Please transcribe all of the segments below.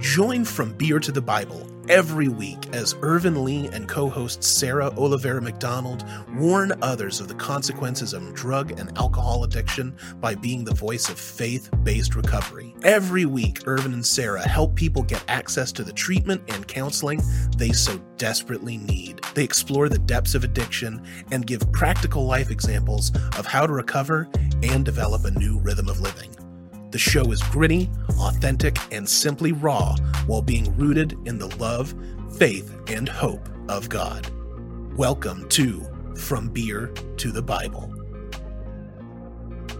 Join From Beer to the Bible every week as Ervin Lee and co host Sarah Oliveira McDonald warn others of the consequences of drug and alcohol addiction by being the voice of faith based recovery. Every week, Ervin and Sarah help people get access to the treatment and counseling they so desperately need. They explore the depths of addiction and give practical life examples of how to recover and develop a new rhythm of living. The show is gritty, authentic, and simply raw while being rooted in the love, faith, and hope of God. Welcome to From Beer to the Bible.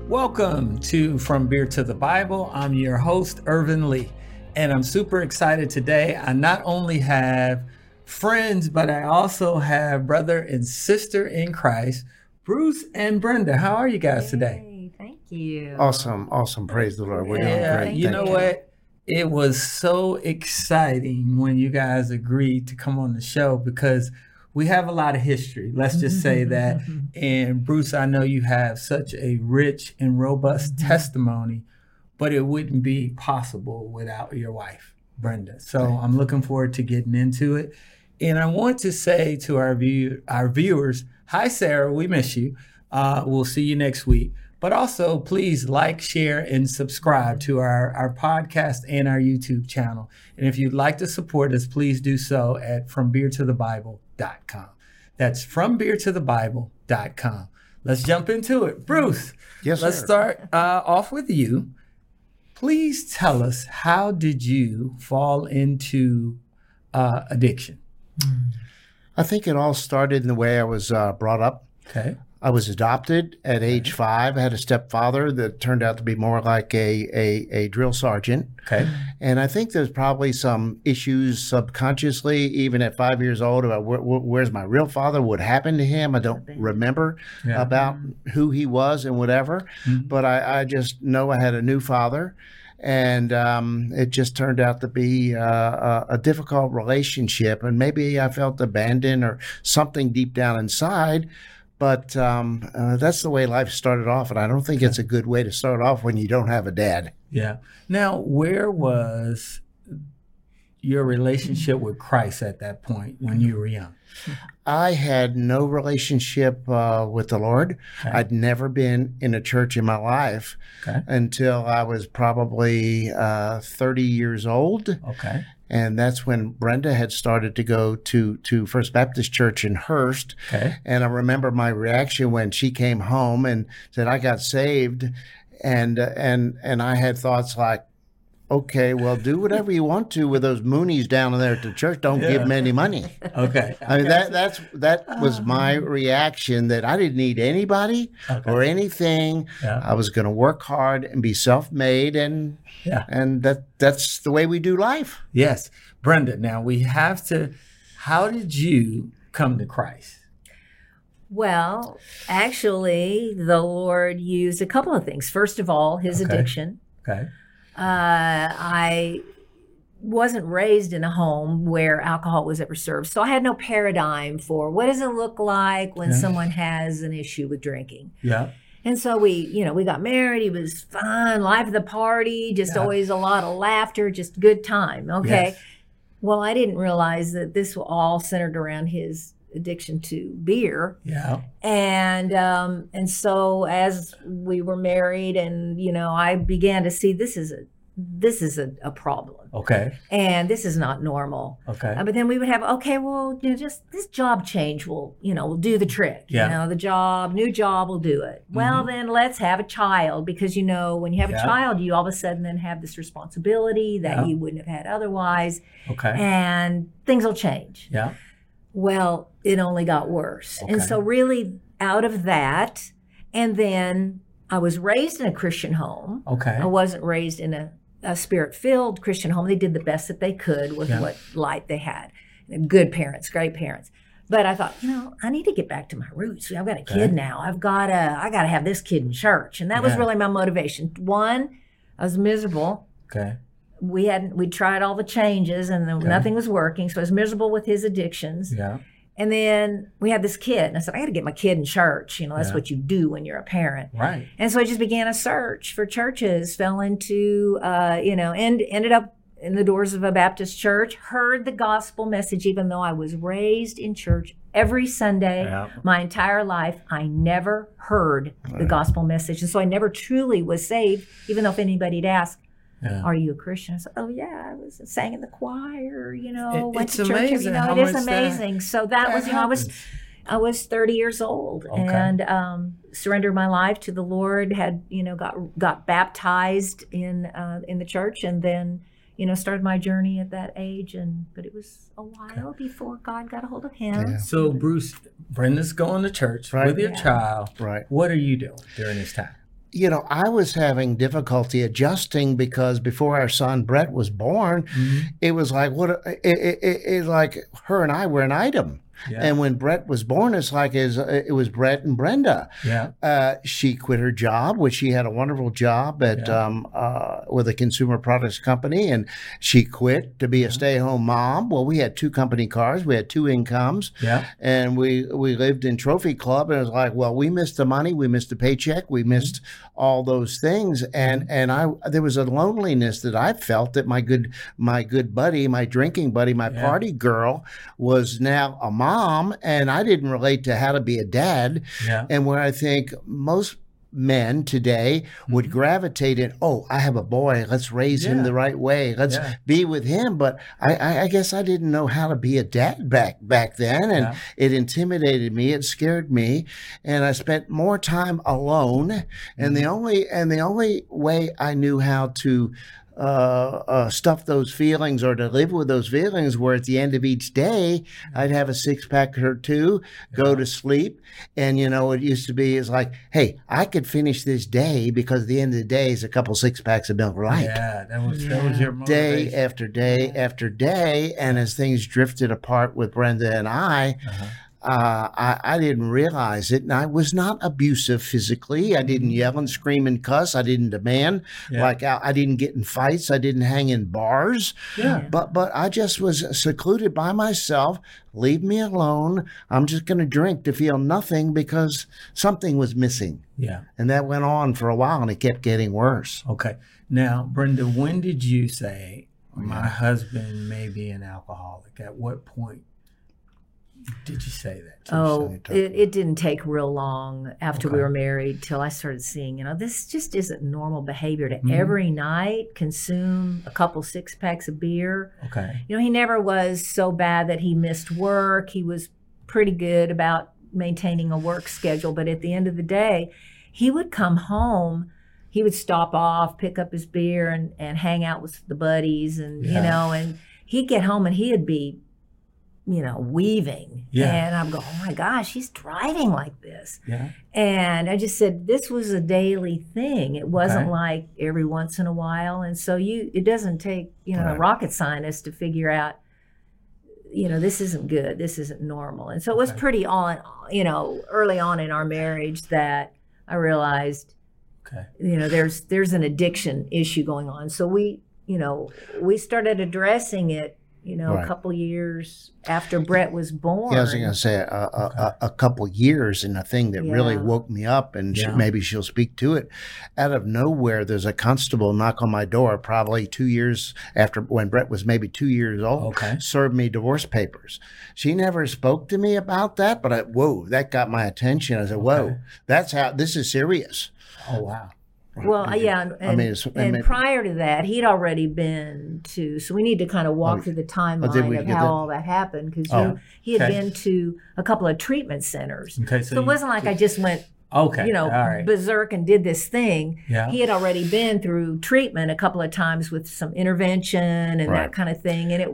Welcome to From Beer to the Bible. I'm your host, Ervin Lee, and I'm super excited today. I not only have friends, but I also have brother and sister in Christ, Bruce and Brenda. How are you guys today? You. Awesome, awesome. Praise the Lord. We're doing Yeah, great. you Thank know what? It was so exciting when you guys agreed to come on the show because we have a lot of history. Let's just say that. And Bruce, I know you have such a rich and robust testimony, but it wouldn't be possible without your wife, Brenda. So I'm looking forward to getting into it. And I want to say to our view our viewers, hi Sarah, we miss you. Uh, we'll see you next week. But also, please like, share, and subscribe to our, our podcast and our YouTube channel. And if you'd like to support us, please do so at FromBeerToTheBible.com. That's FromBeerToTheBible.com. Let's jump into it. Bruce, Yes, let's sir. start uh, off with you. Please tell us how did you fall into uh, addiction? I think it all started in the way I was uh, brought up. Okay. I was adopted at age five. I had a stepfather that turned out to be more like a, a, a drill sergeant. Okay. And I think there's probably some issues subconsciously, even at five years old, about where, where- where's my real father, what happened to him. I don't remember Yeah. about who he was and whatever, Mhm. but I, I just know I had a new father. And um, it just turned out to be uh, a, a difficult relationship. And maybe I felt abandoned or something deep down inside. But um, uh, that's the way life started off. And I don't think it's a good way to start off when you don't have a dad. Yeah. Now, where was your relationship with Christ at that point when you were young? I had no relationship uh, with the Lord. Okay. I'd never been in a church in my life Okay. until I was probably uh, 30 years old. Okay. And that's when Brenda had started to go to, to First Baptist Church in Hurst. Okay. And I remember my reaction when she came home and said, I got saved. And, uh, and, and I had thoughts like, okay, well, do whatever you want to with those Moonies down there at the church. Don't give them any money. Okay. I mean that that's that was my ah. reaction that I didn't need anybody Okay. or anything. Yeah. I was going to work hard and be self-made and Yeah. and that that's the way we do life. Yes. Brenda, now we have to, how did you come to Christ? Well, actually, the Lord used a couple of things. First of all, his Okay. addiction. Okay. Uh, I wasn't raised in a home where alcohol was ever served, so I had no paradigm for what does it look like when Yeah. someone has an issue with drinking. Yeah. And so we, you know, we got married. He was fun, life of the party, just Yeah. always a lot of laughter, just good time. Okay. Yes. Well, I didn't realize that this was all centered around his addiction to beer. Yeah. And um, and so as we were married, and you know, I began to see this is a this is a, a problem, Okay. and this is not normal. Okay. Uh, but then we would have, okay, well, you know, just this job change will, you know, will do the trick. Yeah. You know, the job, new job will do it. Well, then let's have a child because, you know, when you have Yeah. a child, you all of a sudden then have this responsibility that Yeah. you wouldn't have had otherwise, Okay. and things will change. Yeah. Well, it only got worse. Okay. And so, really, out of that, and then I was raised in a Christian home. Okay. I wasn't raised in a, a spirit filled Christian home. They did the best that they could with Yeah. what light they had. Good parents, great parents. But I thought, you know, I need to get back to my roots. I've got a Okay. kid now. I've got to, I got to have this kid in church, and that was really my motivation. One, I was miserable. Okay. We hadn't, we tried all the changes, and Okay. nothing was working. So I was miserable with his addictions. Yeah. And then we had this kid, and I said, I got to get my kid in church. You know, that's Yeah. what you do when you're a parent. Right. And so I just began a search for churches, fell into, uh, you know, and ended up in the doors of a Baptist church, heard the gospel message, even though I was raised in church every Sunday Yeah. my entire life. I never heard the gospel message. And so I never truly was saved, even though if anybody'd ask, Yeah. Are you a Christian? I said, Oh, yeah, I was sang in the choir, you know, It- went it's to church. amazing You know, how it is much that- amazing. so that, that was, you know, I was. I was 30 years old Okay. and um, surrendered my life to the Lord. Had you know got got baptized in uh, in the church, and then you know started my journey at that age. And but it was a while before God got a hold of him. Yeah. So Bruce, Brenda's going to church Right. with your Yeah. child. Right. What are you doing during this time? You know, I was having difficulty adjusting because before our son Brett was born, mm-hmm. it was like what it, it, it, it like her and I were an item. Yeah. And when Brett was born, it's like is it was Brett and Brenda. Yeah. Uh, she quit her job, which she had a wonderful job at Yeah. um, uh, with a consumer products company, and she quit to be a stay-at-home mom. Well, we had two company cars, we had two incomes, Yeah. and we we lived in Trophy Club, and it was like, well, we missed the money, we missed the paycheck, we missed all those things, and and I there was a loneliness that I felt that my good my good buddy, my drinking buddy, my Yeah. party girl, was now a mom, and I didn't relate to how to be a dad, Yeah. and where I think most men today would gravitate in oh i have a boy let's raise him Mm-hmm. The right way let's Yeah. be with him but I, I i guess i didn't know how to be a dad back back then and Yeah. it intimidated me it scared me and i spent more time alone and Mm-hmm. the only and the only way i knew how to uh, uh, stuff those feelings or to live with those feelings where at the end of each day I'd have a six pack or two, go to sleep. And, you know, it used to be is like, hey, I could finish this day because at the end of the day is a couple six packs of milk light. Yeah. That was that was your motivation. Day after day after day. And as things drifted apart with Brenda and I, Uh-huh. Uh, I, I didn't realize it. And I was not abusive physically. I didn't yell and scream and cuss. I didn't demand. Yeah. Like I, I didn't get in fights. I didn't hang in bars. Yeah. But but I just was secluded by myself. Leave me alone. I'm just going to drink to feel nothing because something was missing. Yeah. And that went on for a while and it kept getting worse. Okay. Now, Brenda, when did you say my husband may be an alcoholic? At what point did you say that? to Oh, it, it didn't take real long after we were married till I started seeing, you know, this just isn't normal behavior to Mhm. every night consume a couple six packs of beer. Okay. You know, he never was so bad that he missed work. He was pretty good about maintaining a work schedule, but at the end of the day, he would come home. He would stop off, pick up his beer, and, and hang out with the buddies, and Yeah. you know, and he'd get home and he'd be, you know, weaving. Yeah. And I'm going, oh my gosh, he's driving like this. Yeah. And I just said this was a daily thing. It wasn't Okay. like every once in a while. And so you it doesn't take, you know, a rocket scientist to figure out you know, this isn't good. This isn't normal. And so it was Okay. pretty on, you know, early on in our marriage that I realized, Okay. you know, there's there's an addiction issue going on. So we, you know, we started addressing it, you know, Right. a couple years after Brett was born. Yeah, I was going to say a, a, a, a couple years, and a thing that really woke me up, and she, maybe she'll speak to it. Out of nowhere, there's a constable knock on my door, probably two years after when Brett was maybe two years old. Okay. Served me divorce papers. She never spoke to me about that, but I, whoa, that got my attention. I said, whoa, that's how this is serious. Oh wow. Well, yeah, and, I mean, and prior to that, he'd already been to. So we need to kind of walk Oh, through the timeline we of how that? all that happened because Oh, he had okay. been to a couple of treatment centers. Okay. So, So, it wasn't like I just went, okay. you know, right. berserk and did this thing. yeah. He had already been through treatment a couple of times with some intervention and Right. that kind of thing, and it.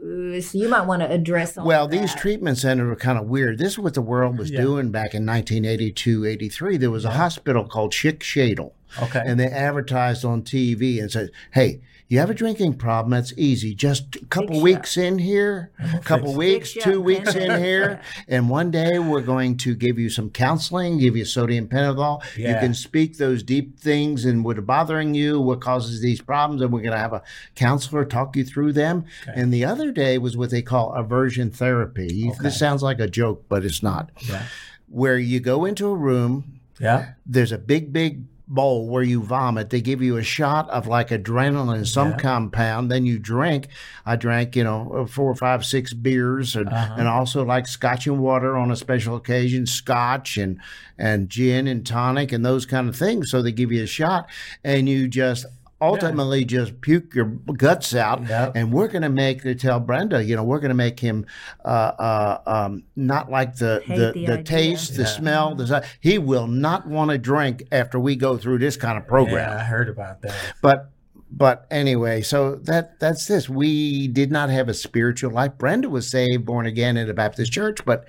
Uh, So you might want to address all Well, of these that. treatment centers were kind of weird. This is what the world was Yeah. doing back in 1982, 83. There was a hospital called Schick Shadel. okay. and they advertised on TV and said, "Hey, you have a drinking problem? That's easy. Just a couple Fix weeks in here, a couple weeks, two up, weeks in here, and one day we're going to give you some counseling, give you sodium pentothal. You can speak those deep things and what are bothering you, what causes these problems, and we're going to have a counselor talk you through them. Okay. And the other day was what they call aversion therapy. Okay. This sounds like a joke, but it's not. yeah. Where you go into a room, Yeah. there's a big, big bowl where you vomit. They give you a shot of like adrenaline, some Yeah. compound. Then you drink. I drank, you know, four, five, six beers, and Uh-huh. and also like scotch and water on a special occasion, scotch and and gin and tonic and those kind of things. So they give you a shot, and you just ultimately just puke your guts out. Yep. And we're going to make to tell Brenda, you know, we're going to make him uh, uh, um, not like the Hate the, the the idea. taste, the Yeah. smell. The he will not want to drink after we go through this kind of program. Yeah, I heard about that. But but anyway, so that that's this. We did not have a spiritual life. Brenda was saved, born again in a Baptist church, but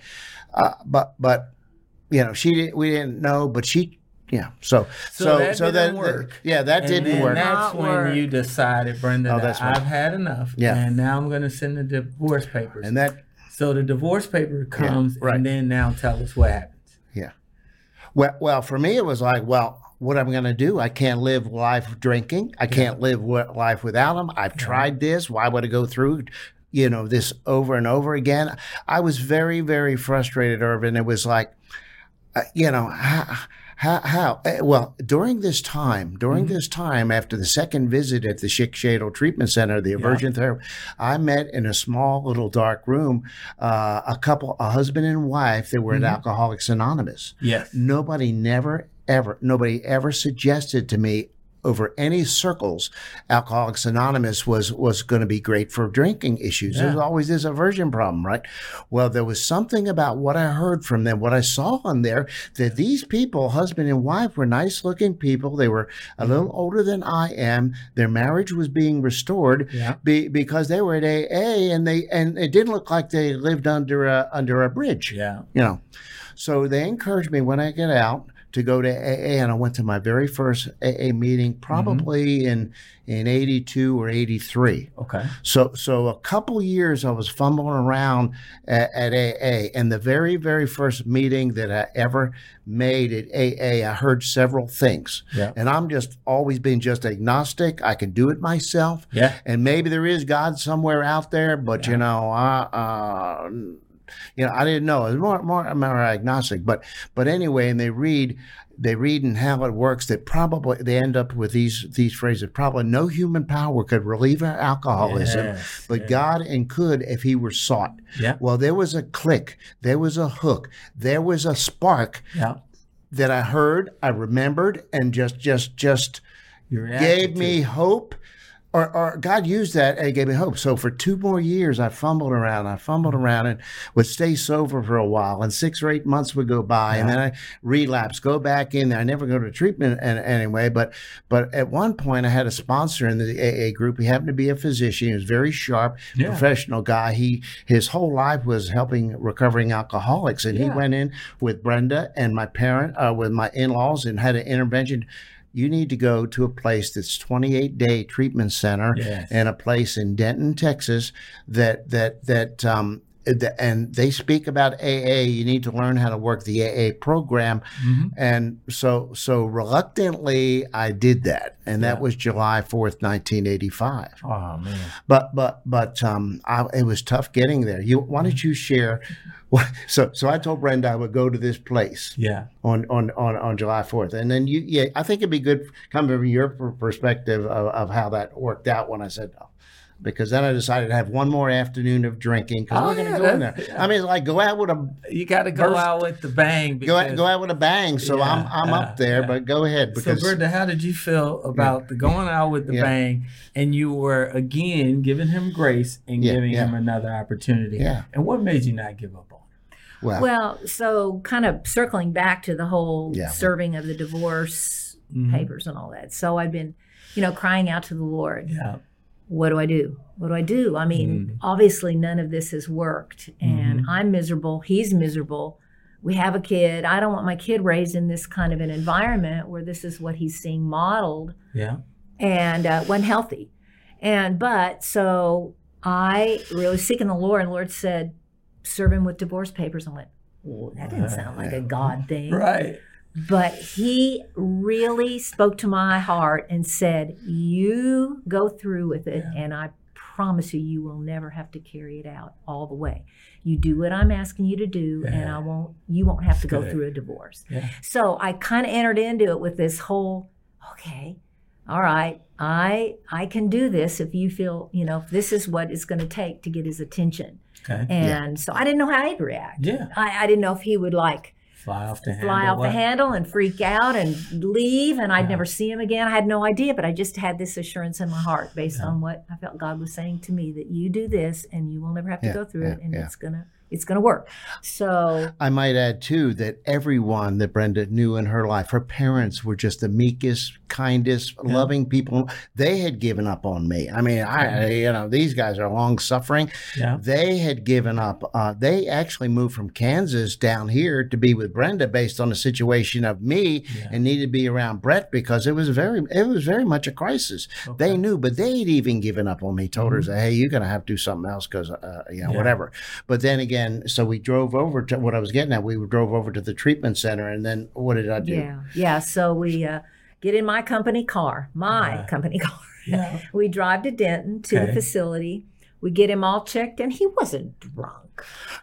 uh, but but you know she didn't. We didn't know, but she. Yeah, so So that didn't work. yeah, that And didn't then work. That's Not when work. you decided, Brenda, Oh, that that's right. I've had enough. Yeah. And now I'm going to send the divorce papers. and that so the divorce paper comes, right. and then now tell us what happens. Yeah. Well, well, for me, it was like, well, what I'm going to do? I can't live life drinking. I can't live life without them. I've tried this. Why would I go through, you know, this over and over again? I was very, very frustrated, Ervin. It was like, uh, you know, how, how, how? eh, Well, during this time, during this time, after the second visit at the Schick Shadel Treatment Center, the Aversion Therapy, I met in a small little dark room uh, a couple, a husband and wife that were at Alcoholics Anonymous Yes. nobody never ever nobody ever suggested to me over any circles alcoholics anonymous was was going to be great for drinking issues there's Yeah. always this aversion problem right well there was something about what i heard from them what i saw on there that these people husband and wife were nice looking people they were a mm-hmm. little older than i am their marriage was being restored Yeah. be, because they were at aa and they and it didn't look like they lived under a under a bridge Yeah. you know. So they encouraged me when I get out to go to AA, and I went to my very first AA meeting, probably in in '82 or '83. Okay. So so a couple years I was fumbling around at, at AA, and the very very first meeting that I ever made at AA, I heard several things, Yeah. and I'm just always been just agnostic. I can do it myself Yeah. and maybe there is God somewhere out there, but you know, I, uh, you know, I didn't know. It's more, more, more agnostic. But, but anyway, and they read, they read and how it works. That probably they end up with these these phrases. Probably no human power could relieve our alcoholism, Yes, but yeah. God and could if He were sought. Yeah. Well, there was a click, there was a hook, there was a spark Yeah. that I heard, I remembered, and just, just, just gave me hope or, or God used that and gave me hope. So for two more years, I fumbled around. I fumbled around and would stay sober for a while. And six or eight months would go by, and then I relapse, go back in there. I never go to treatment an- anyway. But but at one point, I had a sponsor in the AA group. He happened to be a physician. He was very sharp, Yeah. professional guy. He his whole life was helping recovering alcoholics, and he went in with Brenda and my parent, uh, with my in laws, and had an intervention you need to go to a place that's 28 day treatment center Yes. and a place in Denton, Texas that that that um and they speak about AA. You need to learn how to work the AA program, Mhm. and so so reluctantly I did that, and that was July fourth, nineteen eighty five. Oh man. But but but um, I, it was tough getting there. You why don't you share? What, so so I told Brenda I would go to this place Yeah. on on on, on July fourth, and then you yeah I think it'd be good coming from your perspective of, of how that worked out when I said. Because then I decided to have one more afternoon of drinking because Oh, we're going to yeah, go in there. yeah. I mean, like go out with a You got to go Burst- out with the bang. go out, because- go out with a bang. So I'm I'm yeah, up there, yeah. but go ahead So, because Brenda, how did you feel about the going out with the Yeah. bang, and you were again giving him grace and Yeah, giving yeah. him another opportunity? Yeah. And what made you not give up on? it? well, Well, so kind of circling back to the whole Yeah. serving of the divorce Mhm. papers and all that. So I've been, you know, crying out to the Lord. Yeah. What do I do? What do I do? I mean, Mhm. obviously none of this has worked and I'm miserable. He's miserable. We have a kid. I don't want my kid raised in this kind of an environment where this is what he's seeing modeled Yeah. and uh, wasn't healthy. And but so I really seeking the Lord, and the Lord said, serve him with divorce papers. I went, well, that didn't sound like a God thing. Right. But he really spoke to my heart and said, You go through with it. And I promise you, you will never have to carry it out all the way. You do what I'm asking you to do, and I won't. You won't have to go Good. through a divorce. Yeah. So I kind of entered into it with this whole, okay, all right, I I can do this if you feel, you know, if this is what it's going to take to get his attention. Okay. And so I didn't know how he'd react. Yeah. I, I didn't know if he would like Fly off the handle. fly off the handle and freak out and leave and I'd Yeah. never see him again. I had no idea, but I just had this assurance in my heart based Yeah. on what I felt God was saying to me that you do this and you will never have to Yeah, go through it and it's gonna it's gonna work. So I might add too that everyone that Brenda knew in her life, her parents were just the meekest, kindest, Yeah. loving people. They had given up on me. I mean, I you know these guys are long suffering. Yeah. They had given up. Uh, they actually moved from Kansas down here to be with Brenda based on the situation of me Yeah. and needed to be around Brett because it was very it was very much a crisis. Okay. They knew, but they'd even given up on me. Told her, "Hey, you're gonna have to do something else because uh, you know Mm-hmm. Yeah. whatever." But then again, so we drove over to what I was getting at. We drove over to the treatment center, and then what did I do? yeah, yeah. So we uh, get in my company car, my Yeah. company car. Yeah. we drive to Denton to Okay. the facility. We get him all checked, and he wasn't drunk.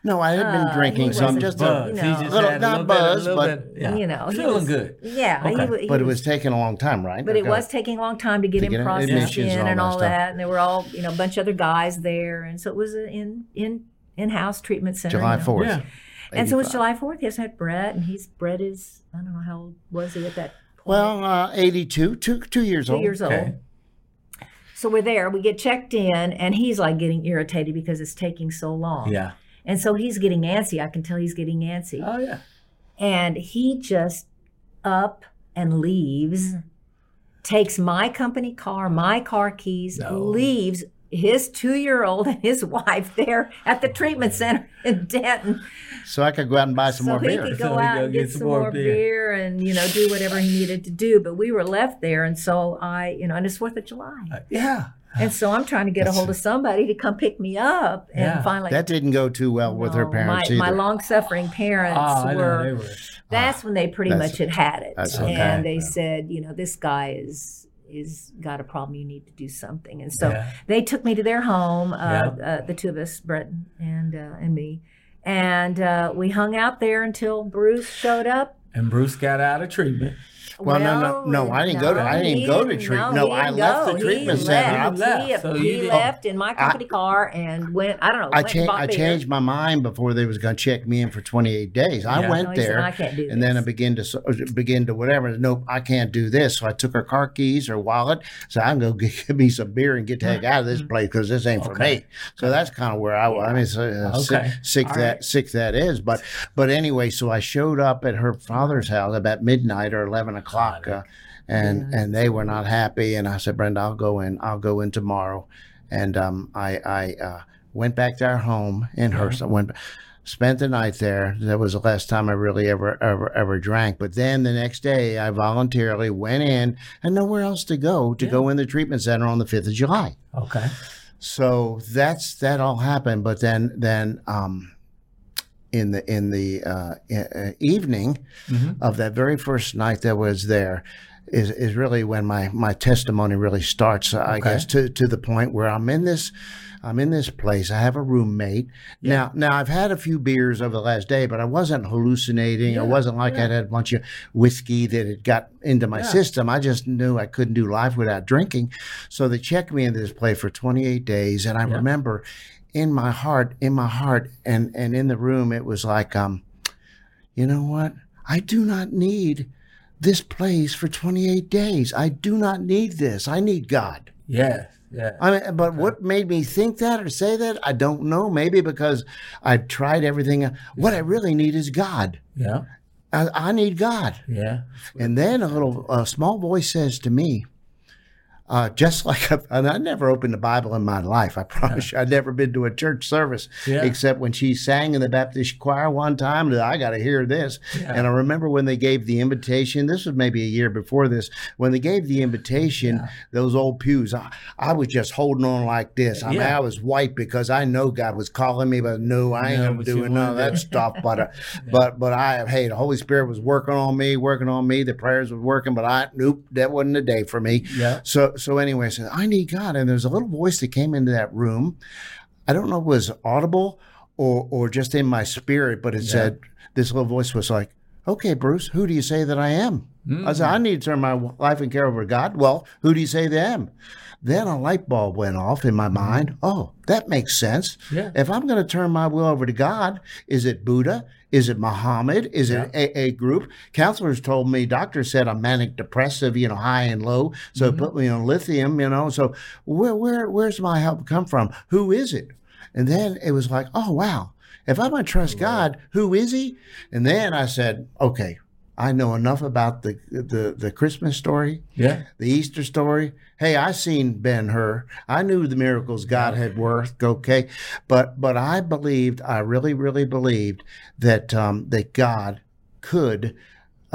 No, I had been Uh, drinking he some, wasn't just buzz. a, you know. He just Little- had not little bit, buzz, but, bit, yeah. You know, feeling was- good. Yeah, Okay. wa- he but it was was taking a long time, right? But it was taking a long time to get To him get processed in and and all all that that, stuff. and there were all you know a bunch of other guys there, and so it was an in in in house treatment center. July you know. fourth. Yeah. and so it's July fourth. Yes, I had Brett, and he's Brett is I don't know how old was he at that point. Well, uh, 82, two, two years two old. years Okay. old. So we're there. We get checked in, and he's like getting irritated because it's taking so long. Yeah. And so he's getting antsy. I can tell he's getting antsy. Oh yeah. and he just up and leaves takes my company car my car keys No. leaves his two-year-old and his wife there at the treatment center in denton So I could go out and buy some so more he beer. could So go he out go and get get some some more more beer. beer. and you know do whatever he needed to do but we were left there and so i you know and it's fourth of july Uh, yeah. and so i'm trying to get a hold of somebody to come pick me up and Yeah. finally that didn't go too well with her parents my, either. my long-suffering parents Oh, I know were they were. that's when they pretty That's- much had had it that's okay. and they Yeah. said you know this guy is is got a problem you need to do something and so Yeah. they took me to their home uh, Yeah. uh, the two of us brett and uh, and me and uh, we hung out there until bruce showed up And Bruce got out of treatment. Well, no, no, no, I didn't go to- I didn't go to didn't- No, no, I left the treatment he center. Left. You left, He, so he left in my company car and went. I don't know. I, cha- I changed my mind before they was going to check me in for 28 days. I Yeah. went No, he said, there. I and then I this." began to uh, begin to whatever. Nope, I can't do this. So I took her car keys, her wallet. So I'm gonna get me some beer and get the heck out of this place because this ain't for me. So that's kind of where I was. I mean, so, uh, sick, Okay. sick All that right. sick that is. But but anyway, so I showed up at her father's house about midnight or 11 o'clock. Uh, and and they were not happy, and I said, Brenda, I'll go in. I'll go in tomorrow, and um, I I uh, went back to our home in Hurst. I went, spent the night there. That was the last time I really ever ever ever drank. But then the next day, I voluntarily went in, and nowhere else to go to go in the treatment center on the fifth of July. Okay. So that's that all happened. But then then um, in the in the uh, uh, evening Mhm. of that very first night that was there. Is, is really when my, my testimony really starts. I Okay. guess to, to the point where I'm in this I'm in this place. I have a roommate. Now now I've had a few beers over the last day, but I wasn't hallucinating. Yeah, It wasn't like I'd had a bunch of whiskey that had got into my Yeah. system. I just knew I couldn't do life without drinking. So they checked me into this place for 28 days, and I Yeah. remember in my heart, in my heart, and and in the room, it was like, um, you know what? I do not need this place for 28 days. I do not need this. I need God. Yeah. Yeah. I mean, but what made me think that or say that? I don't know. Maybe because I've tried everything. What I really need is God. Yeah. I, I need God. Yeah. And then a little a small voice says to me, uh, just like a, and I never opened the Bible in my life. I promise you, I'd never been to a church service Yeah. except when she sang in the Baptist choir one time. that I got to hear this. Yeah. And I remember when they gave the invitation. This was maybe a year before this. When they gave the invitation, those old pews, I, I was just holding on like this. I mean, Yeah. I was white because I know God was calling me, but no, I ain't No, you doing none of that stuff. But uh, but but I hey, the Holy Spirit was working on me, working on me. The prayers was working, but I nope, that wasn't the day for me. Yeah. So so anyway, I said, I need God. And there's a little voice that came into that room. I don't know if it was audible or or just in my spirit, but it Yeah. said this little voice was like, Okay, Bruce, who do you say that I am? I said, I mm. need to turn my life and care over to God. Well, who do you say that I am? Then a light bulb went off in my mm. mind. Oh, that makes sense. Yeah. If I'm going to turn my will over to God, is it Buddha? Is it Muhammad? Is it a, a group? Counselors told me, doctors said I'm manic depressive, you know, high and low. So mm-hmm. put me on lithium, you know. So where where where's my help come from? Who is it? And then it was like, oh wow, if I'm going to trust God, who is He? And then I said, okay, I know enough about the the the Christmas story Yeah. the Easter story. Hey, I seen Ben Hur. I knew the miracles God had worked. Okay, but but I believed, I really really believed that um, that God could.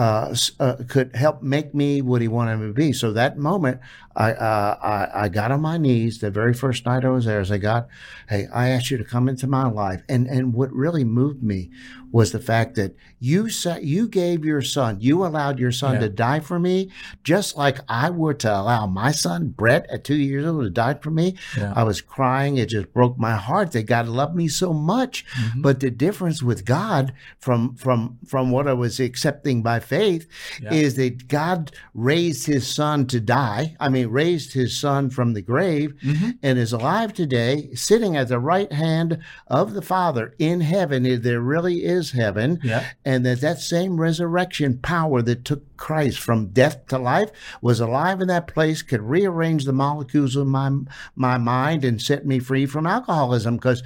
Uh, uh, could help make me what he wanted me to be. So that moment, I, uh, I I got on my knees. The very first night I was there, As I said, God, hey, I asked you to come into my life. And and what really moved me was the fact that you said you gave your son, you allowed your son Yeah. to die for me, just like I were to allow my son Brett at two years old to die for me. Yeah. I was crying. It just broke my heart that God loved me so much. Mhm. But the difference with God from from from what I was accepting by faith Yeah. is that God raised his son to die. I mean, raised his son from the grave Mhm. and is alive today, sitting at the right hand of the Father in heaven. There really is heaven Yeah. and that that same resurrection power that took Christ from death to life was alive in that place, could rearrange the molecules of my my mind and set me free from alcoholism. Because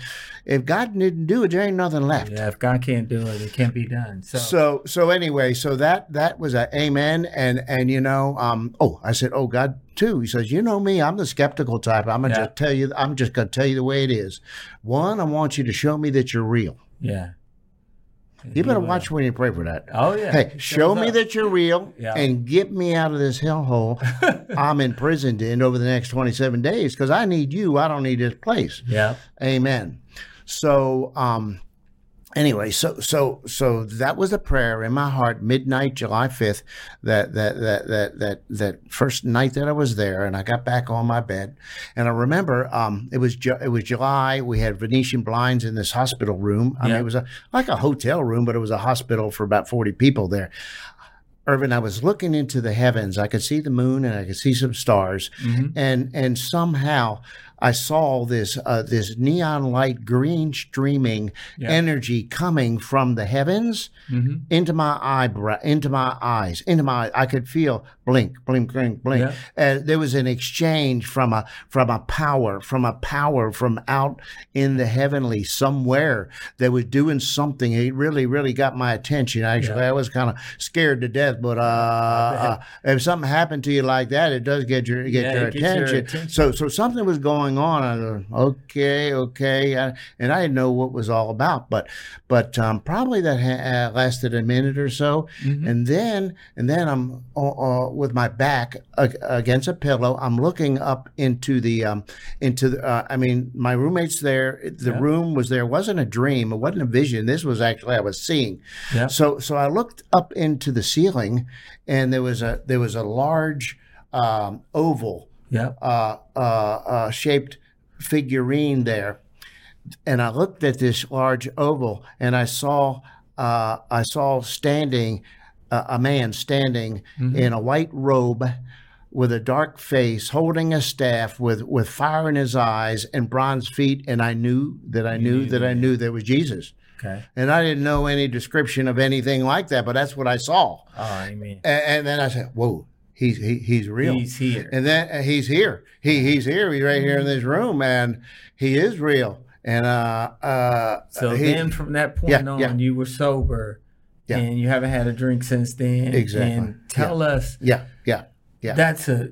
if God didn't do it, there ain't nothing left. Yeah. If God can't do it, it can't be done. So, So so anyway, so that that was a amen, and and you know, um, oh, I said, oh God, too. He says, you know me, I'm the skeptical type. I'm gonna Yeah. just tell you, I'm just gonna tell you the way it is. One, I want you to show me that you're real. yeah. You better will. watch when you pray for that. Oh yeah. Hey, show me up. that you're real Yeah. and get me out of this hellhole I'm imprisoned in over the next 27 days because I need you. I don't need this place. Yeah. Amen. So, um, anyway, so so so that was a prayer in my heart, midnight, July 5th, that that that that that that first night that I was there, and I got back on my bed, and I remember um, it was Ju- it was July. We had Venetian blinds in this hospital room. I mean, Yeah. it was a like a hotel room, but it was a hospital for about 40 people there. Ervin, I was looking into the heavens. I could see the moon and I could see some stars, Mhm. and and somehow I saw this uh, this neon light, green streaming Yeah. energy coming from the heavens Mhm. into my eyebrow, into my eyes, into my. I could feel blink, blink, blink, blink. Yeah. Uh, there was an exchange from a from a power, from a power from out in the heavenly somewhere that was doing something. It really, really got my attention. Actually, Yeah. I was kind of scared to death, but uh, uh, if something happened to you like that, it does get your get Yeah, your gets your attention. attention. So, so something was going on. I was okay, okay, I, and I didn't know what was all about. But, but um, probably that ha- uh, lasted a minute or so, Mhm. and then, and then I'm uh, uh, with my back against a pillow. I'm looking up into the, um, into the. Uh, I mean, my roommate's there. The Yeah. room was there. It wasn't a dream. It wasn't a vision. This was actually I was seeing. Yeah. So so I looked up into the ceiling, and there was a there was a large um, oval Yeah. uh, uh, uh, shaped figurine there, and I looked at this large oval, and I saw uh, I saw standing uh, a man standing Mhm. in a white robe. With a dark face, holding a staff, with with fire in his eyes and bronze feet, and I knew that I knew that I knew there was Jesus. Okay. And I didn't know any description of anything like that, but that's what I saw. Oh, amen. And, and then I said, "Whoa, he's he, he's real." He's here. and then uh, he's here. He he's here. He's right here in this room, and he is real. And uh, uh, So he- then, from that point Yeah, on, yeah. you were sober, Yeah. and you haven't had a drink since then. Exactly. And tell us yeah, yeah, yeah. that's a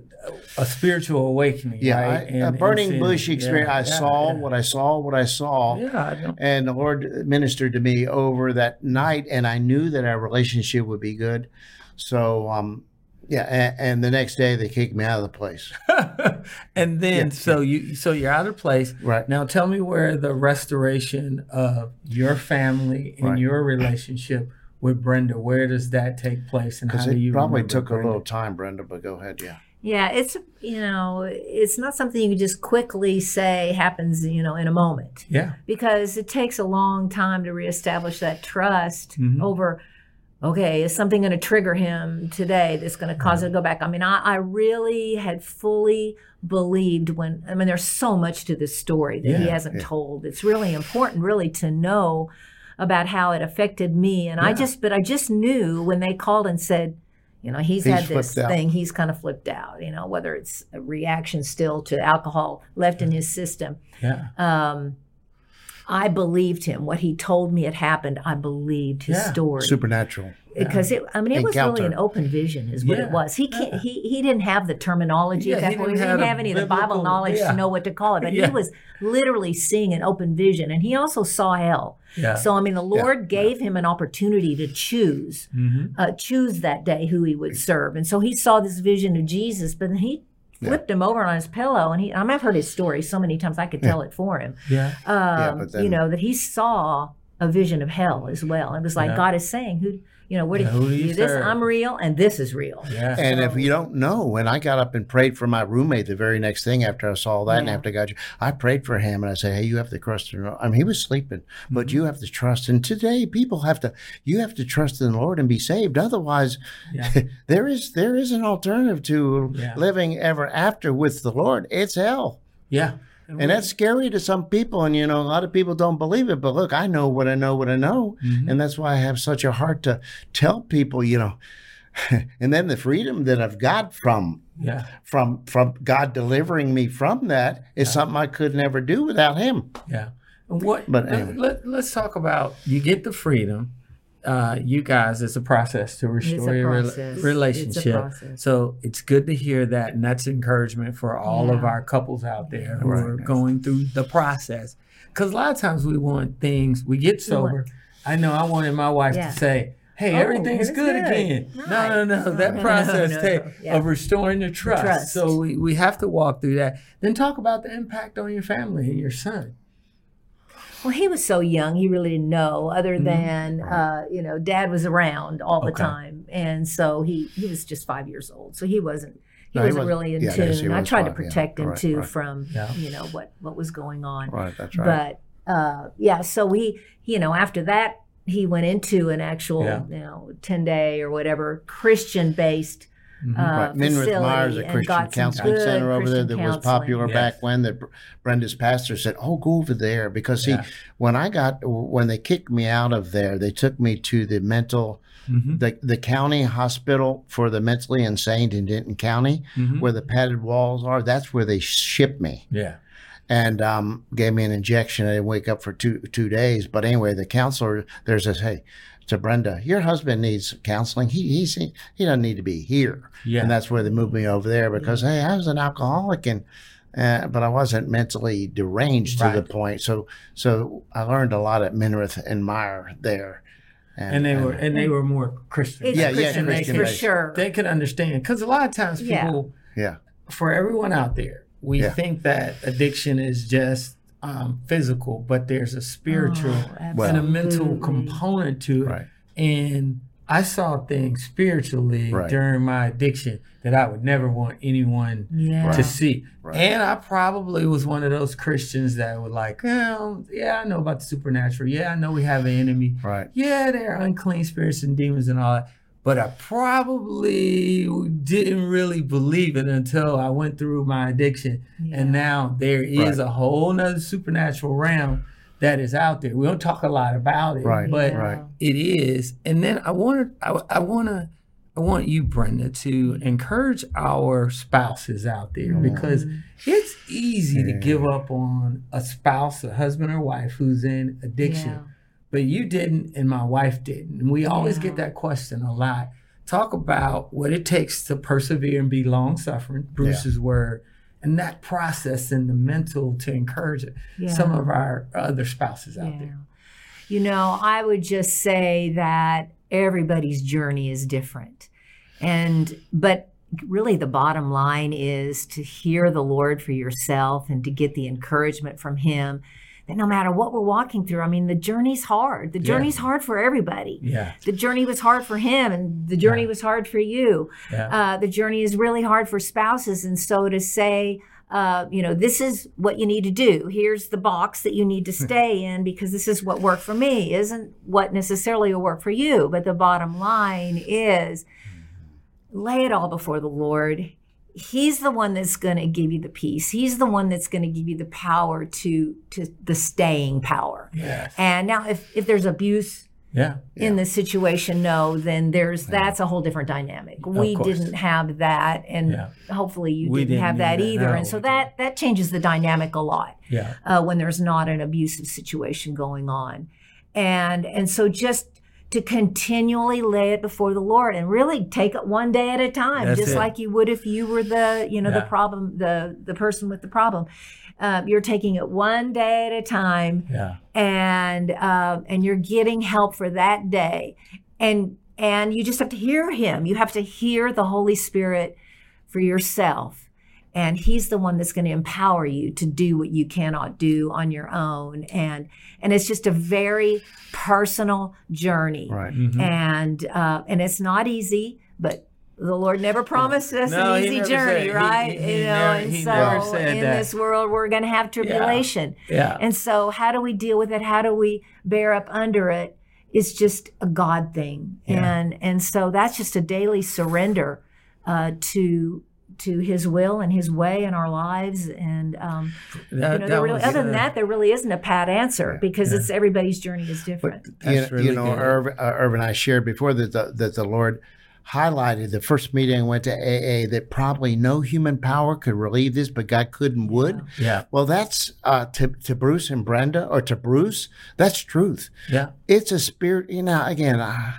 a spiritual awakening. yeah, right? I- And- a burning bush experience. Yeah, I yeah, saw yeah. what I saw, what I saw, Yeah, I and the Lord ministered to me over that night, and I knew that our relationship would be good. So, um, yeah, and, and the next day they kicked me out of the place. and then, Yeah, so you, so you're out of place. Right. Now, tell me where the restoration of your family and Right. your relationship with Brenda, where does that take place, and how Because do you? probably remember took a little time, Brenda. But go ahead, yeah. Yeah, it's you know, it's not something you can just quickly say happens, you know, in a moment Yeah. because it takes a long time to reestablish that trust Mhm. over okay, is something going to trigger him today that's going to cause it to go back? I mean, I, I really had fully believed when, I mean, there's so much to this story that he hasn't yeah. told. It's really important, really, to know about how it affected me. And I just, but I just knew when they called and said, you know, he's, He's had this flipped out. thing, he's kind of flipped out, you know, whether it's a reaction still to alcohol left in his system Yeah. um, I believed him. What he told me had happened, I believed his Yeah. story Supernatural. Because it. I mean, it was really an open vision, is what Yeah. it was. He can't. Yeah. He he didn't have the terminology Yeah, at that he point. didn't He have didn't have any of the Bible knowledge yeah. to know what to call it. But Yeah. he was literally seeing an open vision, and he also saw hell. Yeah. So I mean, the Lord gave him an opportunity to choose, Mhm. uh, choose that day who he would serve, and so he saw this vision of Jesus, but then he. Flipped him over on his pillow, and he. I mean, I've heard his story so many times I could tell it for him Yeah. um, but then- you know, that he saw a vision of hell as well. It was like Yeah. God is saying, "Who, you know, what Yeah, do who do you, you this? serve? I'm real, and this is real." Yeah. And if you don't know, when I got up and prayed for my roommate the very next thing after I saw that and after I got you, I prayed for him and I said, Hey, you have to trust in I mean, he was sleeping, but Mm-hmm. you have to trust. And today people have to you have to trust in the Lord and be saved. Otherwise, Yeah. there is there is an alternative to Yeah. living ever after with the Lord. It's hell. Yeah. And that's scary to some people. And, you know, a lot of people don't believe it. But look, I know what I know, what I know. Mhm. And that's why I have such a heart to tell people, you know, and then the freedom that I've got from Yeah. from from God delivering me from that is something I could never do without him. Yeah. And what? But let, anyway. let, us talk about you get the freedom. Uh, you guys, it's a process to restore your rela- process. It's relationship. So it's good to hear that, and that's encouragement for all of our couples out there who Right. are going through the process. Because a lot of times we want things, we get We sober. I know I wanted my wife Yeah. to say, "Hey, Oh, everything's good, good. again." No, no, no. Right. That No, process no, take, yeah. of restoring the trust. trust. So we, we have to walk through that. Then talk about the impact on your family and your son. Well, he was so young; he really didn't know. Other Mhm. than uh, you know, Dad was around all the Okay. time, and so he he was just five years old, so he wasn't. He No, wasn't really in yeah, tune. I tried to five, yeah. protect him Right, too right. from Yeah. you know what what was going on. Right, that's but uh, yeah so we you know after that he went into an actual you know 10 day or whatever christian based Mhm. uh, Right. Myers, a Christian counseling center over there that was popular Yes. back when. That Brenda's pastor said, "Oh, go over there," because see, Yeah. when I got when they kicked me out of there, they took me to the mental Mhm. the the county hospital for the mentally insane in Denton County, Mhm. where the padded walls are. That's where they shipped me Yeah. And um, gave me an injection. I didn't wake up for two two days. But anyway, the counselor there says, hey to Brenda, your husband needs counseling. He he's, he doesn't need to be here. Yeah. And that's where they moved me over there because hey, I was an alcoholic and. Uh, but I wasn't mentally deranged to the point, so so I learned a lot at Minirth and Meier there, and they were and they were more Christian. it's Yeah, yeah, christian Christian based for sure they could understand because a lot of times Yeah. people yeah for everyone out there we Yeah. think that addiction is just um, physical but there's a spiritual Oh, and a absolutely. mental component to it right and i saw things spiritually Right. during my addiction that i would never want anyone yeah to see Right. and i probably was one of those christians that were like well yeah i know about the supernatural yeah i know we have an enemy right yeah, there are unclean spirits and demons and all that. But I probably didn't really believe it until I went through my addiction. Yeah. And now there is a whole nother supernatural realm that is out there. We don't talk a lot about it, Right, but Yeah. right. it is. And then I want to, I, I want to, I want you, Brenda, to encourage our spouses out there mm-hmm. because it's easy to give up on a spouse, a husband or wife who's in addiction Yeah. But you didn't and my wife didn't. And we always Yeah. get that question a lot. Talk about what it takes to persevere and be long suffering, Bruce's word, and that process and the mental to encourage it. Some of our other spouses out Yeah. there. You know, I would just say that everybody's journey is different. And, but really the bottom line is to hear the Lord for yourself and to get the encouragement from Him that no matter what we're walking through, I mean, the journey's hard. The Yeah. journey's hard for everybody. Yeah. The journey was hard for him, and the journey Yeah. was hard for you. Yeah. Uh, the journey is really hard for spouses. And so to say, uh, you know, this is what you need to do. Here's the box that you need to stay in because this is what worked for me, isn't what necessarily will work for you. But the bottom line is lay it all before the Lord. He's the one that's going to give you the peace. He's the one that's going to give you the power to to the staying power. Yes. And now, if if there's abuse Yeah. in the situation, no, then there's that's a whole different dynamic. We course. didn't have that, and Yeah. hopefully you didn't, didn't have that either. either. No, and so that that changes the dynamic a lot Yeah. uh, when there's not an abusive situation going on, and and so just to continually lay it before the Lord and really take it one day at a time, That's just it. like you would if you were the you know the problem the the person with the problem. Uh, you're taking it one day at a time Yeah. and um, and you're getting help for that day and and you just have to hear him you have to hear the holy spirit for yourself and he's the one that's going to empower you to do what you cannot do on your own and and it's just a very personal journey Right. Mhm. and uh, and it's not easy but the Lord never promised us No, an easy journey, right? he- he you know, never- and so in that. this world we're going to have tribulation. Yeah. And so, how do we deal with it? How do we bear up under it? It's just a God thing, Yeah. and and so that's just a daily surrender uh, to to His will and His way in our lives. And um, That, you know, that really, was, other than uh, that, there really isn't a pat answer because it's everybody's journey is different. You, That's you really know, good. Irv, uh, Irv and I shared before that the, that the Lord highlighted the first meeting I went to AA that probably no human power could relieve this, but God could and would. Yeah. Well, that's uh, to, to Bruce and Brenda, or to Bruce, that's truth. Yeah. It's a spirit, you know, again, uh,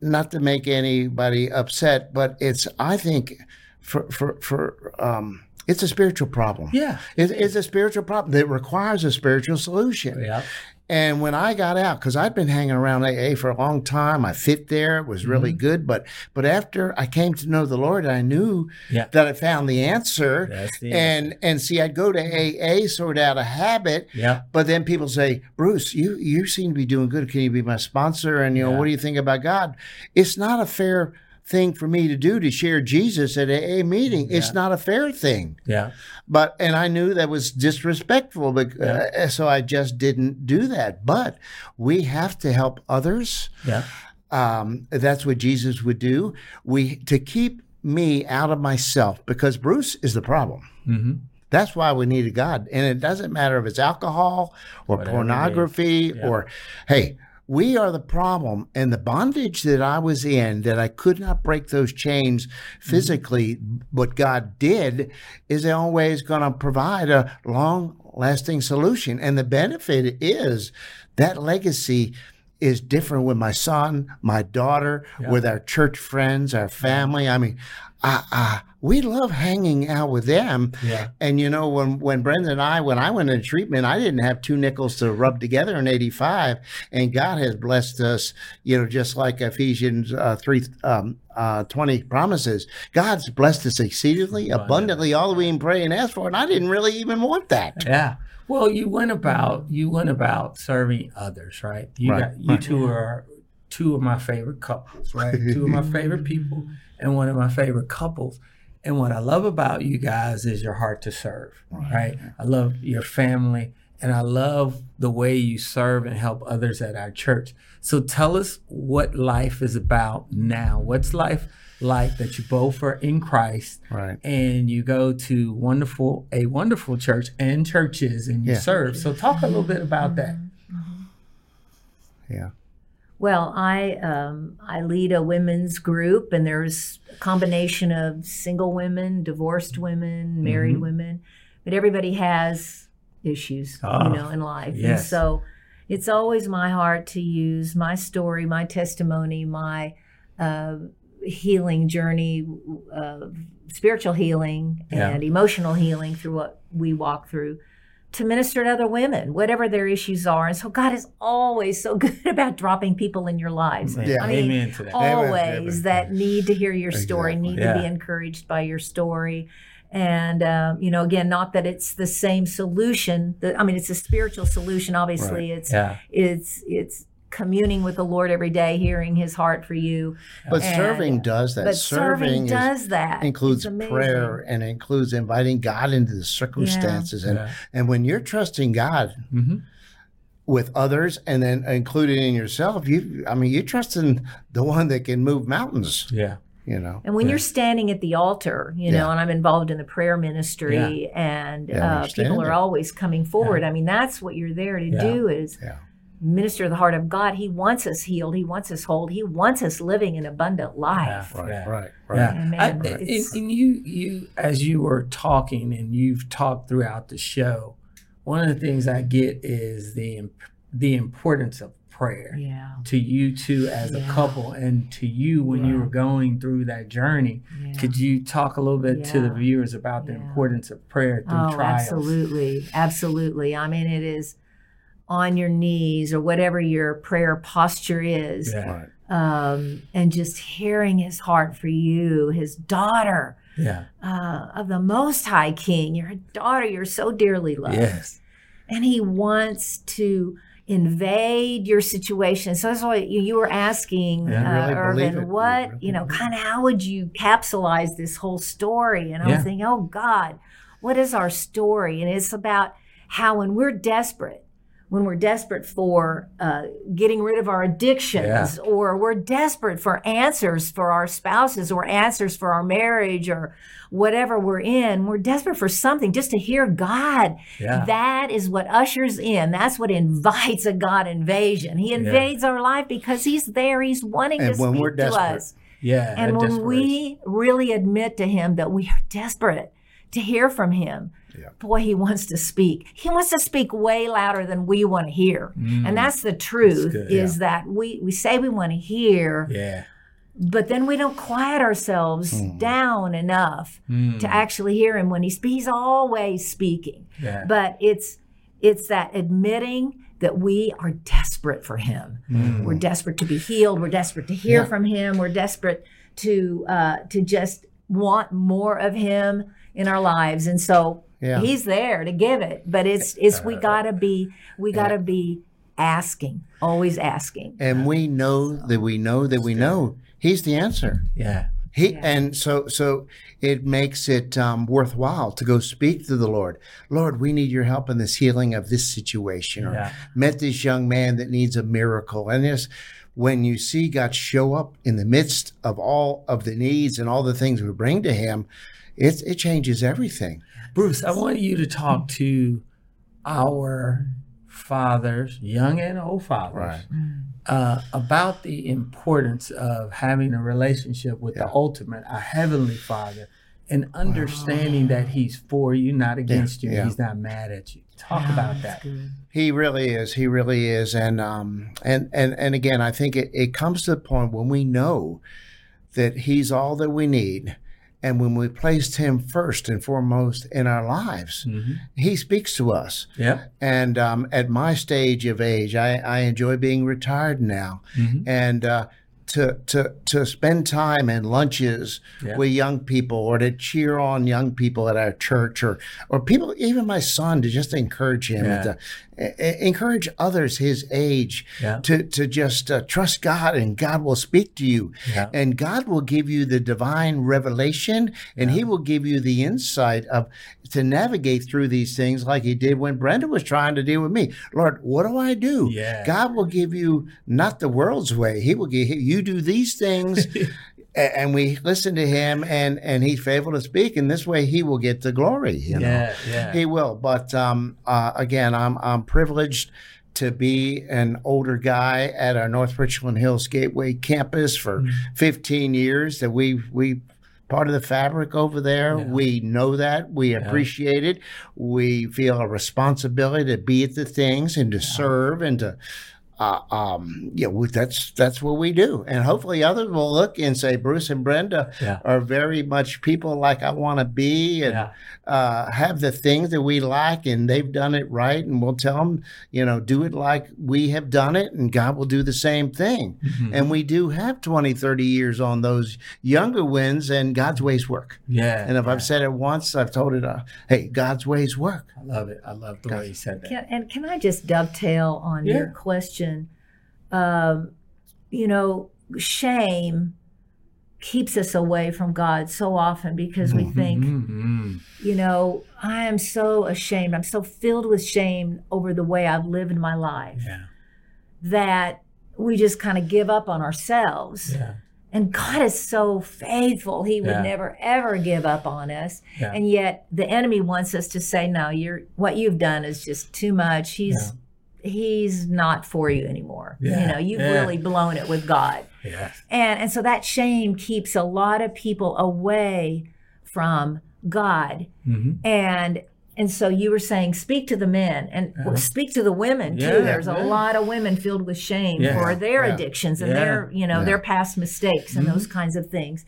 not to make anybody upset, but it's, I think, for, for, for, um, it's a spiritual problem. Yeah. It, it's a spiritual problem that requires a spiritual solution. Yeah. And when I got out, because I'd been hanging around AA for a long time, I fit there. It was really Mm-hmm. good. But but after I came to know the Lord, I knew Yeah. that I found the answer. The and and see, I'd go to AA sort of out of habit. Yeah. But then people say, Bruce, you you seem to be doing good. Can you be my sponsor? And you know, Yeah. what do you think about God? It's not a fair thing for me to do to share Jesus at a meeting. It's not a fair thing Yeah. but and I knew that was disrespectful, but uh, so I just didn't do that. But we have to help others. Yeah. Um, that's what Jesus would do. We to keep me out of myself because Bruce is the problem. Mm-hmm. That's why we needed God, and it doesn't matter if it's alcohol or Whatever pornography Yeah. or hey. We are the problem, and the bondage that I was in, that I could not break those chains mm-hmm. physically. What God did is always going to provide a long lasting solution. And the benefit is that legacy is different with my son, my daughter, Yeah. with our church friends, our family. I mean, I, I, we love hanging out with them. Yeah. And you know, when when Brenda and I, when I went into treatment, I didn't have two nickels to rub together in '85, and God has blessed us. You know, just like Ephesians uh, three um, uh, twenty promises, God's blessed us exceedingly, abundantly, all that we can pray and ask for. And I didn't really even want that. Yeah. Well, you went about you went about serving others, right? You Right, got you two are two of my favorite couples, right? two of my favorite people and one of my favorite couples. And what I love about you guys is your heart to serve, right? I love your family and I love the way you serve and help others at our church. So tell us what life is about now. What's life like that you both are in Christ Right. and you go to wonderful a wonderful church and churches and you Yeah. serve. So talk a little bit about that. Mm-hmm. Mm-hmm. Yeah. Well, I um, I lead a women's group, and there's a combination of single women, divorced women, married Mhm. women, but everybody has issues, Ah, you know, in life. And so it's always my heart to use my story, my testimony, my uh, healing journey, uh, spiritual healing Yeah. and emotional healing through what we walk through to minister to other women, whatever their issues are. And so God is always so good about dropping people in your lives. Yeah. I mean, Amen to that. always Amen. that need to hear your story, Exactly. need Yeah. to be encouraged by your story. And um, you know, again, not that it's the same solution. The, I mean, it's a spiritual solution. Obviously, it's Yeah. it's it's communing with the Lord every day, hearing His heart for you. But And- serving does that. But serving, is- does that. includes prayer and includes inviting God into the circumstances. And Yeah. and when you're trusting God Mhm. with others and then including in yourself, you I mean you're trusting the one that can move mountains, Yeah. you know. And when Yeah. you're standing at the altar, you Yeah. know, and I'm involved in the prayer ministry, and Yeah, when uh, people are there. always coming forward. I mean, that's what you're there to Yeah. do is Yeah. Minister of the heart of God. He wants us healed. He wants us whole. He wants us living an abundant life. Right, Yeah. right, right. Yeah, Amen. I- and, and you, you, as you were talking, and you've talked throughout the show, one of the things I get is the the importance of prayer Yeah. to you two as a couple, and to you when you were going through that journey. yeah. Could you talk a little bit to the viewers about the Yeah. importance of prayer through Oh, trials? absolutely. Absolutely. I mean, it is on your knees or whatever your prayer posture is. Yeah, Um, and just hearing his heart for you, his daughter yeah, uh, of the Most High King, your daughter you're so dearly loved. yes, And he wants to invade your situation. So that's why you, you were asking, Yeah, uh, really Ervin, what, really you know, kind of how would you capsulize this whole story? And I Yeah. was thinking, oh God, what is our story? And it's about how when we're desperate, when we're desperate for uh, getting rid of our addictions, or we're desperate for answers for our spouses, or answers for our marriage, or whatever we're in, we're desperate for something just to hear God. yeah, That is what ushers in. That's what invites a God invasion. He invades our life because He's there. He's wanting And to when speak we're to us. yeah. And when we really admit to Him that we are desperate to hear from Him, Yeah. boy, He wants to speak. He wants to speak way louder than we want to hear. Mm, And that's the truth good, is that we, we say we want to hear, yeah, but then we don't quiet ourselves Mm. down enough Mm, to actually hear Him when He speaks. He's always speaking yeah, but it's it's that admitting that we are desperate for him Mm. we're desperate to be healed we're desperate to hear Yeah. from him we're desperate to uh to just want more of him in our lives and so Yeah. he's there to give it but it's it's we gotta be we gotta be asking always asking And we know that we know that we know he's the answer. yeah, He Yeah. and so so it makes it um, worthwhile to go speak to the Lord. Lord, we need your help in this healing of this situation. Or Yeah. met this young man that needs a miracle. And there's when you see God show up in the midst of all of the needs and all the things we bring to Him, it it changes everything. Bruce, I want you to talk to our fathers, young and old fathers, uh, about the importance of having a relationship with the ultimate, our heavenly Father, and understanding that He's for you, not against you. yeah. He's not mad at you. Talk about that. He really is. He really is. And um and and and again, I think it, it comes to the point when we know that he's all that we need. And when we placed him first and foremost in our lives, Mhm. he speaks to us. Yeah. And um, at my stage of age, I, I enjoy being retired now. Mhm. And uh, to, to, to spend time in lunches Yeah. with young people or to cheer on young people at our church or, or people, even my son, to just encourage him, Yeah. Encourage others his age Yeah. to, to just uh, trust God and God will speak to you. Yeah. And God will give you the divine revelation and He will give you the insight of to navigate through these things like He did when Brenda was trying to deal with me. Lord, what do I do? Yeah. God will give you not the world's way. He will give you do these things. And we listen to him, and and he's faithful to speak, and this way he will get the glory. You know? Yeah. Yeah. He will. But um, uh, again, I'm I'm privileged to be an older guy at our North Richland Hills Gateway campus for Mm. 15 years. That we we part of the fabric over there. Yeah. We know that. We appreciate it. We feel a responsibility to be at the things and to serve and to. Uh, um, yeah, we, that's that's what we do, and hopefully others will look and say Bruce and Brenda Yeah. are very much people like I want to be, and Yeah. uh, have the things that we like, and they've done it right, and we'll tell them, you know, do it like we have done it, and God will do the same thing. Mhm. And we do have 20, 30 years on those younger wins, and God's ways work. Yeah. And if yeah. I've said it once, I've told it, uh, hey, God's ways work. I love it. I love the way you said that. Can, and can I just dovetail on your Yeah. Um, you know, shame keeps us away from God so often because we think, Mhm. you know, I am so ashamed. I'm so filled with shame over the way I've lived my life Yeah. that we just kind of give up on ourselves. Yeah. And God is so faithful. He would Yeah. never ever give up on us. And yet the enemy wants us to say, no, you're what you've done is just too much. He's he's not for you anymore. You know, you've Yeah. really blown it with God. Yes. And and so that shame keeps a lot of people away from God. Mm-hmm. And and so you were saying speak to the men and Uh-huh. speak to the women too. Yeah, There's a lot of women filled with shame Yeah, for their yeah, addictions and yeah, their, you know, yeah. their past mistakes and Mhm. those kinds of things.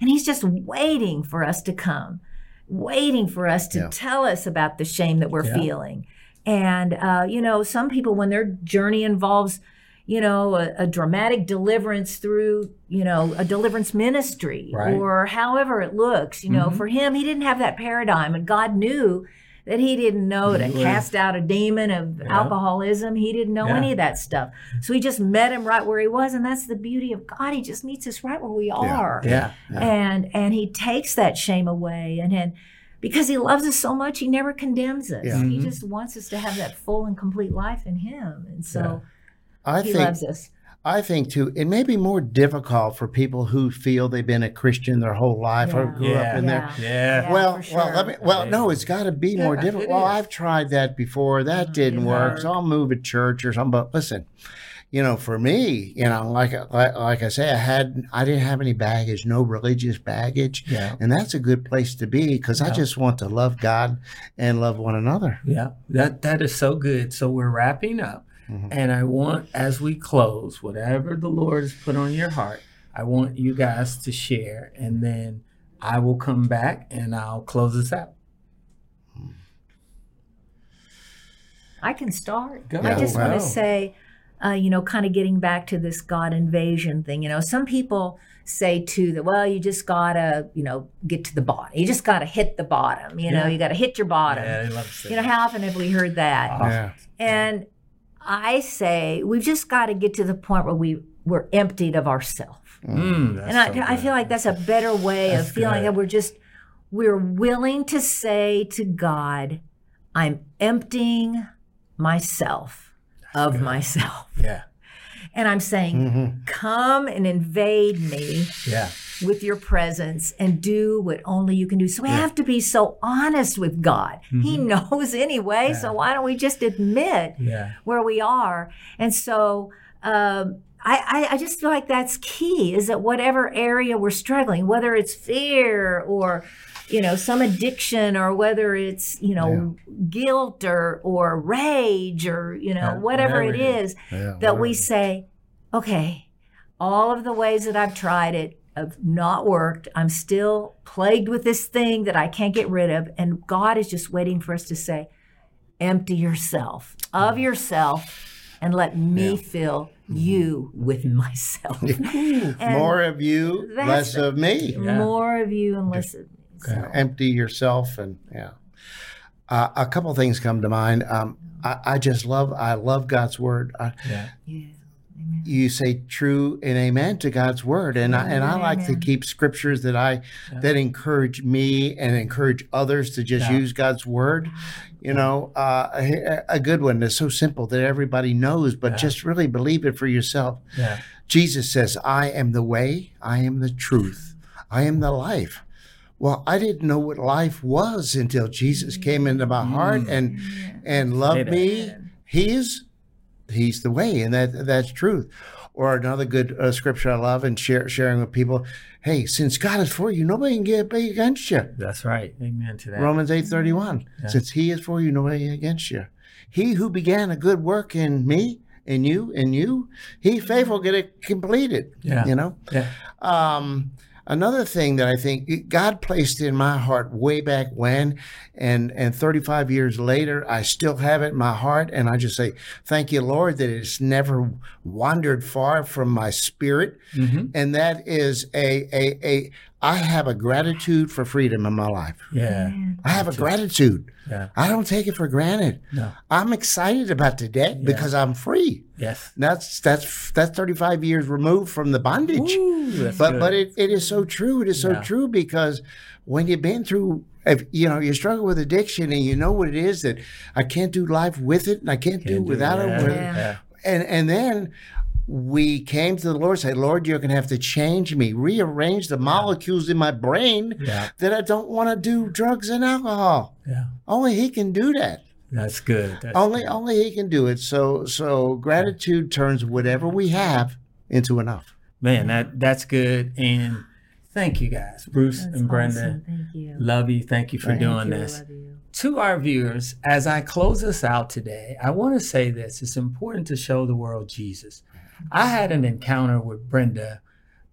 And he's just waiting for us to come, waiting for us to Yeah. tell us about the shame that we're Yeah. feeling. And uh, you know, some people when their journey involves you know, a, a dramatic deliverance through, you know, a deliverance ministry Right. or however it looks. You know, Mhm. for him, he didn't have that paradigm, and God knew that he didn't know to cast out a demon of Yeah. alcoholism. He didn't know Yeah. any of that stuff. So he just met him right where he was, and that's the beauty of God. He just meets us right where we are Yeah. and and he takes that shame away and and because he loves us so much he never condemns us Yeah. he Mhm. just wants us to have that full and complete life in him and so I he think loves us I think too, it may be more difficult for people who feel they've been a Christian their whole life or Yeah. grew up in Yeah. there. Yeah. Yeah, well, for well, let me. Well, no, it's got to be more difficult. Well. I've tried that before. That Mm, didn't didn't work. work. So I'll move a church or something. But listen, you know, for me, you know, like like, like I say, I had I didn't have any baggage, no religious baggage, Yeah. and that's a good place to be because I just want to love God and love one another. Yeah, that that is so good. So we're wrapping up, Mhm. and I want, as we close, whatever the Lord has put on your heart, I want you guys to share, and then I will come back and I'll close us out. i can start Go. i just want Wow. to say uh, you know kind of getting back to this god invasion thing you know some people say too that well you just gotta you know get to the bottom. You just gotta hit the bottom you know you gotta hit your bottom. Yeah, they love to say you know how often have we heard that? Oh, Yeah. And I say we've just got to get to the point where we we're emptied of ourselves. Mm, And I, so I feel like that's a better way That's of feeling good. that we're just we're willing to say to God, I'm emptying myself of good. myself. yeah, And I'm saying, Mhm. come and invade me yeah, with your presence and do what only you can do. So we have to be so honest with God. He knows anyway. So why don't we just admit yeah, where we are. And so um, I, I, I just feel like that's key is that whatever area we're struggling, whether it's fear or you know some addiction or whether it's you know guilt or or rage or you know Yeah, whatever, whatever it is Yeah, that we say okay all of the ways that i've tried it have not worked. I'm still plagued with this thing that i can't get rid of and god is just waiting for us to say empty yourself of yourself and let me Yeah. fill you with myself. More of you, that's- less of me. Yeah. more of you and less of me you know, empty yourself and yeah. Uh, a couple things come to mind. Um, I, I just love i love god's word. I, yeah, yeah Amen. you say true and amen to god's word and I, and i like to keep scriptures that i Yeah. that encourage me and encourage others to just Yeah. use god's word you know uh, a, a good one that's so simple that everybody knows but just really believe it for yourself yeah, Jesus says, I am the way, I am the truth, I am the life. Well, I didn't know what life was until Jesus came into my heart and and loved me. Amen. He's the way, and that that's truth. Or another good uh, scripture I love and share, sharing with people. Hey, since God is for you, nobody can get against you. that's right. Amen to that. Romans eight thirty one. Yeah. Since He is for you, nobody against you. He who began a good work in me in you, in you, He faithful get it completed. Yeah. You know. Yeah. Um, another thing that I think God placed in my heart way back when, and and 35 years later, I still have it in my heart, and I just say, thank you, Lord, that it's never wandered far from my spirit, Mhm. and that is a a a. I have a gratitude for freedom in my life. Yeah. I have a gratitude. Yeah. I don't take it for granted. No. I'm excited about today because I'm free. Yes. That's that's that's 35 years removed from the bondage. Ooh, but good. but it, it is so true. It is so Yeah. true because when you've been through if you know you struggle with addiction and you know what it is that I can't do life with it and I can't, do Can't do without it. with- Yeah. Yeah. And and then we came to the Lord and said, Lord, you're gonna have to change me, rearrange the molecules in my brain Yeah. that I don't want to do drugs and alcohol. Yeah. Only he can do that. That's good. That's Only good. only he can do it. So so gratitude turns whatever we have into enough. Man, that that's good. And thank you guys, Bruce That's and Brenda. awesome. Thank you. Love you. Thank you for Thank doing you. this. Love you. To our viewers, as I close us out today, I want to say this. It's important to show the world Jesus. I had an encounter with Brenda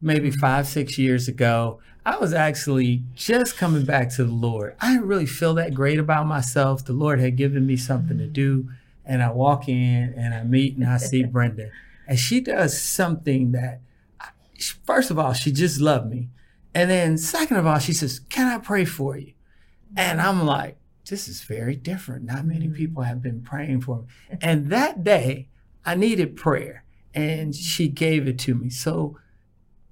maybe five, six years ago. I was actually just coming back to the Lord. I didn't really feel that great about myself. The Lord had given me something to do. And I walk in and I meet and I see Brenda. And she does something that, first of all, she just loved me. And then, second of all, she says, Can I pray for you? And I'm like, this is very different. Not many mm-hmm. people have been praying for me. And that day, I needed prayer, and she gave it to me. So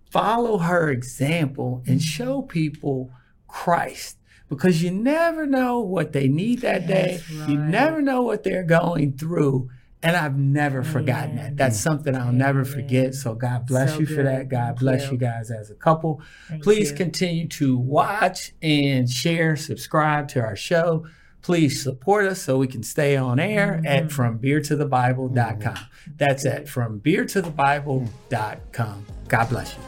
follow her example and show people Christ because you never know what they need that day. That's You never know what they're going through. And I've never forgotten that. That's something I'll never forget. So God bless So you for that. God Thank bless you. you guys as a couple. Thank Please you. continue to watch and share, subscribe to our show. Please support us so we can stay on air Mm-hmm. at frombeertothebible.com. That's at frombeertothebible.com. God bless you.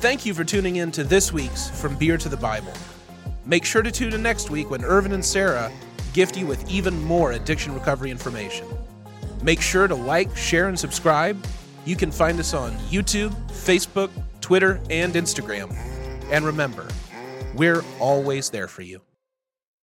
Thank you for tuning in to this week's From Beer to the Bible. Make sure to tune in next week when Ervin and Sarah gift you with even more addiction recovery information. Make sure to like, share, and subscribe. You can find us on YouTube, Facebook, Twitter, and Instagram. And remember, we're always there for you.